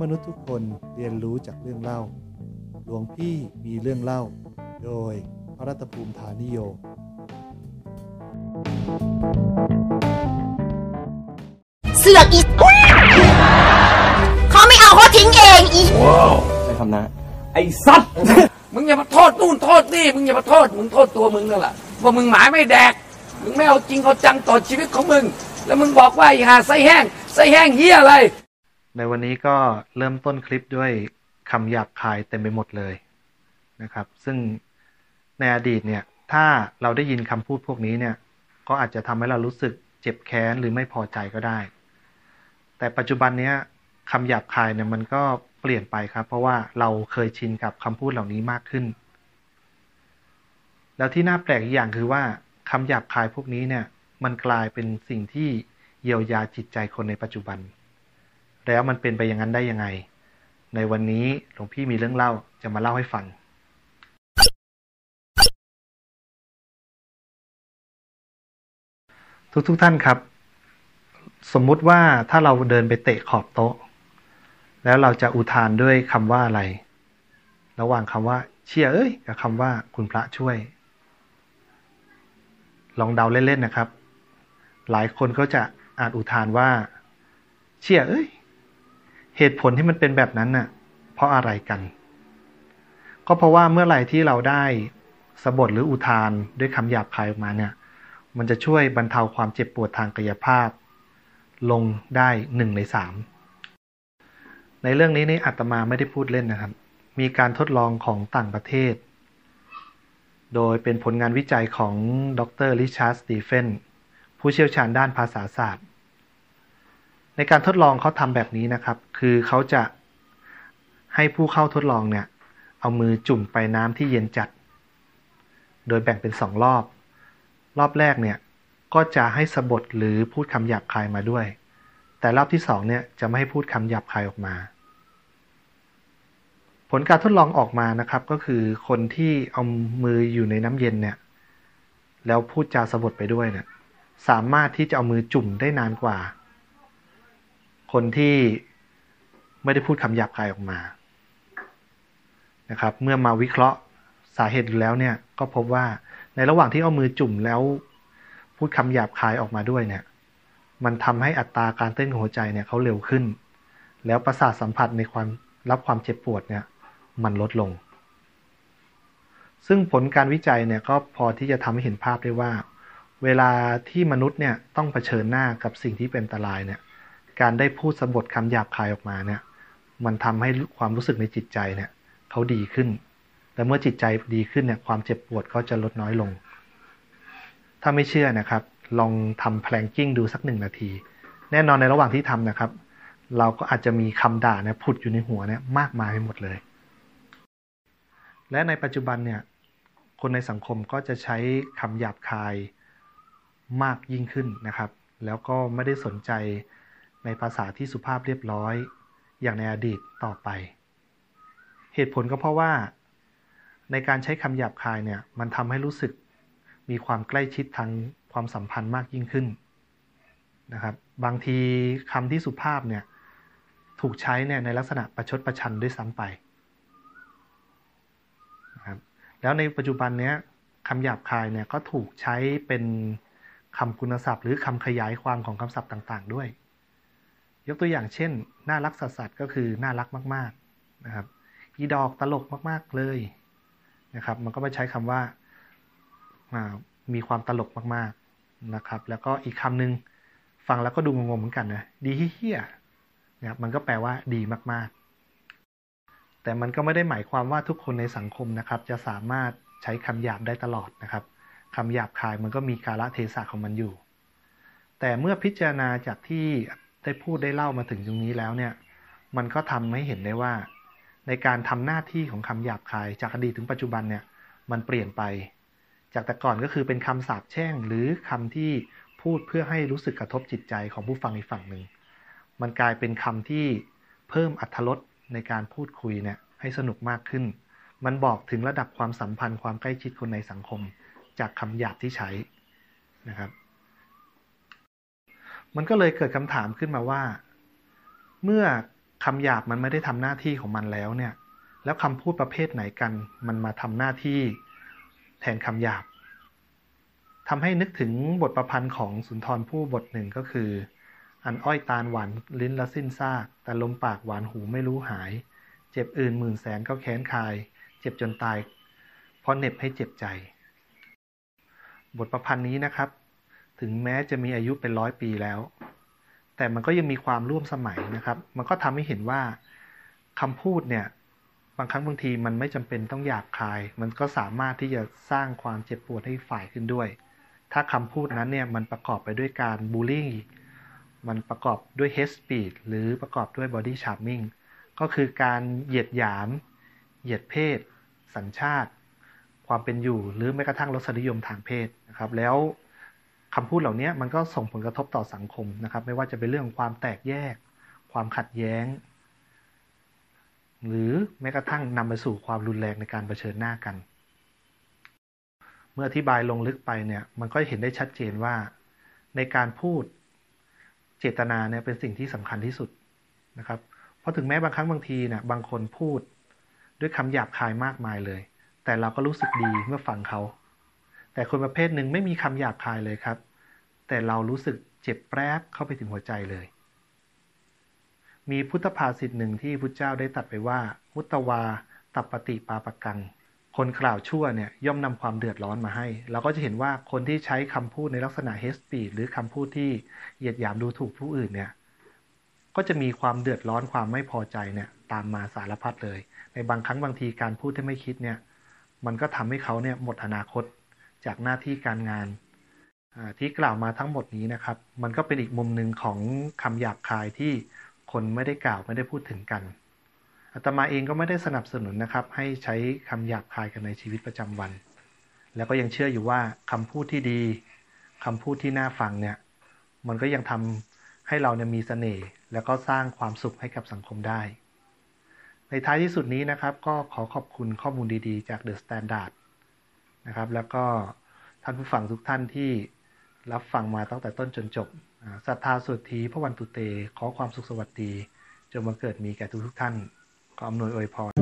มนุษย์ทุกคนเรียนรู้จากเรื่องเล่า หลวงพี่มีเรื่องเล่า โดยพระรัตภูมิฐานิโย เสือกอีเขาไม่เอาเขาทิ้งเองอีใช่คำนะ ไอ้สัตว์ มึงอย่ามาโทษนู่นโทษนี่ มึงอย่ามาโทษ มึงโทษตัวมึงนั่นแหละว่ามึงหมายไม่แดก มึงไม่เอาจริงเอาจังต่อชีวิตของมึง แล้วมึงบอกว่าไอ้หาไส้แห้งไส้แห้งเหี้ยอะไร ในวันนี้ก็เริ่มต้นคลิปด้วยคำหยาบคายเต็มไปหมดเลยนะครับ ซึ่งในอดีตเนี่ย ถ้าเราได้ยินคำพูดพวกนี้เนี่ย ก็อาจจะทำให้เรารู้สึกเจ็บแค้นหรือไม่พอใจก็ได้ แต่ปัจจุบันเนี้ยคำหยาบคายเนี่ยมันก็เปลี่ยนไปครับ เพราะว่าเราเคยชินกับคำพูดเหล่านี้มากขึ้น แล้วที่น่าแปลกอีกอย่างคือว่าคำหยาบคายพวกนี้เนี่ย มันกลายเป็นสิ่งที่เยียวยาจิตใจคนในปัจจุบัน แล้วมันเป็นไปอย่างนั้นได้ยังไง ในวันนี้หลวงพี่มีเรื่องเล่าจะมาเล่าให้ฟัง ทุกๆทท่านครับ สมมุติว่าถ้าเราเดินไปเตะขอบโต๊ะ แล้วเราจะอุทานด้วยคำว่าอะไร ระหว่างคำว่า เชี่ยเอ้ยกับคำว่าคุณพระช่วย ลองเดาเล่นๆนะครับ หลายคนก็จะอาจอุทานว่า เชี่ยเอ้ย เหตุผลที่มันเป็นแบบนั้นน่ะ เพราะอะไรกัน ก็เพราะว่าเมื่อไหร่ที่เราได้สะบทหรืออุทานด้วยคำหยาบคายออกมาเนี่ย มันจะช่วยบรรเทาความเจ็บปวดทางกายภาพ ลงได้หนึ่งในสามในเรื่องนี้นี่อาตมาไม่ได้พูดเล่นนะครับ มีการทดลองของต่างประเทศ โดยเป็นผลงานวิจัยของดรริชาร์ดสตีเฟนผู้เชี่ยวชาญด้านภาษาศาสตร์ ในการทดลองเขาทำแบบนี้นะครับ คือเขาจะให้ผู้เข้าทดลองเนี่ย เอามือจุ่มไปน้ำที่เย็นจัด โดยแบ่งเป็นสองรอบ รอบแรกเนี่ย ก็จะให้สะบดหรือพูดคำหยาบคายมาด้วย แต่รอบที่สองเนี่ยจะไม่ให้พูดคำหยาบคายออกมา ผลการทดลองออกมานะครับก็คือคนที่เอามืออยู่ในน้ำเย็นเนี่ย แล้วพูดจาสะบดไปด้วยเนี่ย สามารถที่จะเอามือจุ่มได้นานกว่า คนที่ไม่ได้พูดคำหยาบคายออกมานะครับ เมื่อมาวิเคราะห์สาเหตุแล้วเนี่ย ก็พบว่าในระหว่างที่เอามือจุ่มแล้ว พูดคำหยาบคายออกมาด้วยเนี่ย มันทำให้อัตราการเต้นของหัวใจเนี่ยเขาเร็วขึ้น แล้วประสาทสัมผัสในความรับความเจ็บปวดเนี่ย มันลดลง ซึ่งผลการวิจัยเนี่ยก็พอที่จะทำให้เห็นภาพได้ว่า เวลาที่มนุษย์เนี่ยต้องเผชิญหน้ากับสิ่งที่เป็นอันตรายเนี่ย การได้พูดสะบทคำหยาบคายออกมาเนี่ย มันทำให้ความรู้สึกในจิตใจเนี่ยเขาดีขึ้นแต่เมื่อจิตใจดีขึ้นเนี่ยความเจ็บปวดก็จะลดน้อยลง ถ้าไม่เชื่อนะครับ ลองทำแพลงกิ้งดูสักหนึ่งนาที แน่นอนในระหว่างที่ทำนะครับ เราก็อาจจะมีคำด่าเนี่ยผุดอยู่ในหัวเนี่ยมากมายไปหมดเลย และในปัจจุบันเนี่ยคนในสังคมก็จะใช้คำหยาบคายมากยิ่งขึ้นนะครับ แล้วก็ไม่ได้สนใจ ในภาษาที่สุภาพเรียบร้อย อย่างในอดีตต่อไป เหตุผลก็เพราะว่า ในการใช้คำหยาบคายเนี่ยมันทำให้รู้สึกมีความใกล้ชิดทางความสัมพันธ์มากยิ่งขึ้นนะครับ บางทีคำที่สุภาพเนี่ยถูกใช้เนี่ยในลักษณะประชดประชันด้วยซ้ำไปนะครับแล้วในปัจจุบันเนี้ยคำหยาบคายเนี่ยก็ถูกใช้เป็นคำคุณศัพท์ หรือคำขยายความของคำศัพท์ต่าง ๆ ด้วย ยกตัวอย่างเช่น น่ารักสัสๆก็คือน่ารักมาก ๆนะครับอีดอกตลกมาก ๆเลยนะครับ มันก็ไมาใช้คำว่ามีความตลกมากๆนะครับ แล้วก็อีกคำหนึ่งฟังแล้วก็ดูงงๆเหมือนกันนะดีเฮี้ยนะครับมันก็แปลว่าดีมากๆ แต่มันก็ไม่ได้หมายความว่าทุกคนในสังคมนะครับ จะสามารถใช้คำหยาบได้ตลอดนะครับคำหยาบคายมันก็มีกาลเทศะของมันอยู่ แต่เมื่อพิจารณาจากที่ ได้พูดได้เล่ามาถึงตรงนี้แล้วเนี่ย มันก็ทำให้เห็นได้ว่า ในการทำหน้าที่ของคำหยาบคายจากอดีตถึงปัจจุบันเนี่ย มันเปลี่ยนไป จากแต่ก่อนก็คือเป็นคำสาปแช่ง หรือคำที่พูดเพื่อให้รู้สึกกระทบจิตใจของผู้ฟังอีกฝั่งหนึ่ง มันกลายเป็นคำที่เพิ่มอัธรสในการพูดคุยเนี่ยให้สนุกมากขึ้น มันบอกถึงระดับความสัมพันธ์ความใกล้ชิดคนในสังคม จากคำหยาบที่ใช้นะครับ มันก็เลยเกิดคำถามขึ้นมาว่า เมื่อคำหยาบมันไม่ได้ทำหน้าที่ของมันแล้วเนี่ย แล้วคำพูดประเภทไหนกัน มันมาทำหน้าที่แทนคำหยาบทำให้นึกถึงบทประพันธ์ของสุนทรภู่บทหนึ่งก็คือ อันอ้อยตาลหวานลิ้นละสิ้นซาก แต่ลมปากหวานหูไม่รู้หาย เจ็บอื่นหมื่นแสนก็แค้นคาย เจ็บจนตายเพราะเหน็บให้เจ็บใจ บทประพันธ์นี้นะครับ ถึงแม้จะมีอายุเป็นร้อยปีแล้ว แต่มันก็ยังมีความร่วมสมัยนะครับ มันก็ทำให้เห็นว่าคำพูดเนี่ย บางครั้งบางทีมันไม่จำเป็นต้องหยาบคาย มันก็สามารถที่จะสร้างความเจ็บปวดให้ฝ่ายขึ้นด้วย ถ้าคำพูดนั้นเนี่ยมันประกอบไปด้วยการบูลลี่มันประกอบด้วย hate speech หรือประกอบด้วย body shaming ก็คือการเหยียดหยาม เหยียดเพศ สัญชาติ ความเป็นอยู่ หรือแม้กระทั่งรสนิยมทางเพศนะครับ แล้ว คำพูดเหล่านี้มันก็ส่งผลกระทบต่อสังคมนะครับ ไม่ว่าจะเป็นเรื่องของความแตกแยก ความขัดแย้ง หรือแม้กระทั่งนำไปสู่ความรุนแรงในการเผชิญหน้ากัน เมื่ออธิบายลงลึกไปเนี่ยมันก็เห็นได้ชัดเจนว่า ในการพูดเจตนาเนี่ยเป็นสิ่งที่สำคัญที่สุดนะครับ เพราะถึงแม้บางครั้งบางทีเนี่ยบางคนพูดด้วยคำหยาบคายมากมายเลย แต่เราก็รู้สึกดีเมื่อฟังเขา แต่คนประเภทหนึ่งไม่มีคำหยาบคายเลยครับ แต่เรารู้สึกเจ็บแปรบเข้าไปถึงหัวใจเลย มีพุทธภาษิตหนึ่งที่พุทธเจ้าได้ตัดไปว่า มุตวาตัปปติปาปกัง คนกล่าวชั่วเนี่ยย่อมนำความเดือดร้อนมาให้ เราก็จะเห็นว่าคนที่ใช้คำพูดในลักษณะเฮสปีดหรือคำพูดที่เหยียดหยามดูถูกผู้อื่นเนี่ยก็จะมีความเดือดร้อนความไม่พอใจเนี่ยตามมาสารพัดเลย ในบางครั้งบางทีการพูดที่ไม่คิดเนี่ย มันก็ทำให้เขาเนี่ยหมดอนาคต จากหน้าที่การงานที่กล่าวมาทั้งหมดนี้นะครับ มันก็เป็นอีกมุมหนึ่งของคำหยาบคายที่คนไม่ได้กล่าวไม่ได้พูดถึงกันอาตมาเองก็ไม่ได้สนับสนุนนะครับ ให้ใช้คำหยาบคายกันในชีวิตประจำวัน แล้วก็ยังเชื่ออยู่ว่าคำพูดที่ดีคำพูดที่น่าฟังเนี่ย มันก็ยังทำให้เราเนี่ยมีเสน่ห์แล้วก็สร้างความสุขให้กับสังคมได้ ในท้ายที่สุดนี้นะครับ ก็ขอขอบคุณข้อมูลดีๆ จาก The Standard นะครับ แล้วก็ท่านผู้ฟังทุกท่านที่รับฟังมาตั้งแต่ต้นจนจบศรัทธาสุทธีพระวันตุเต ขอความสุขสวัสดีจงบังเกิดมีแก่ทุกทุกท่าน ขออำนวยอวยพร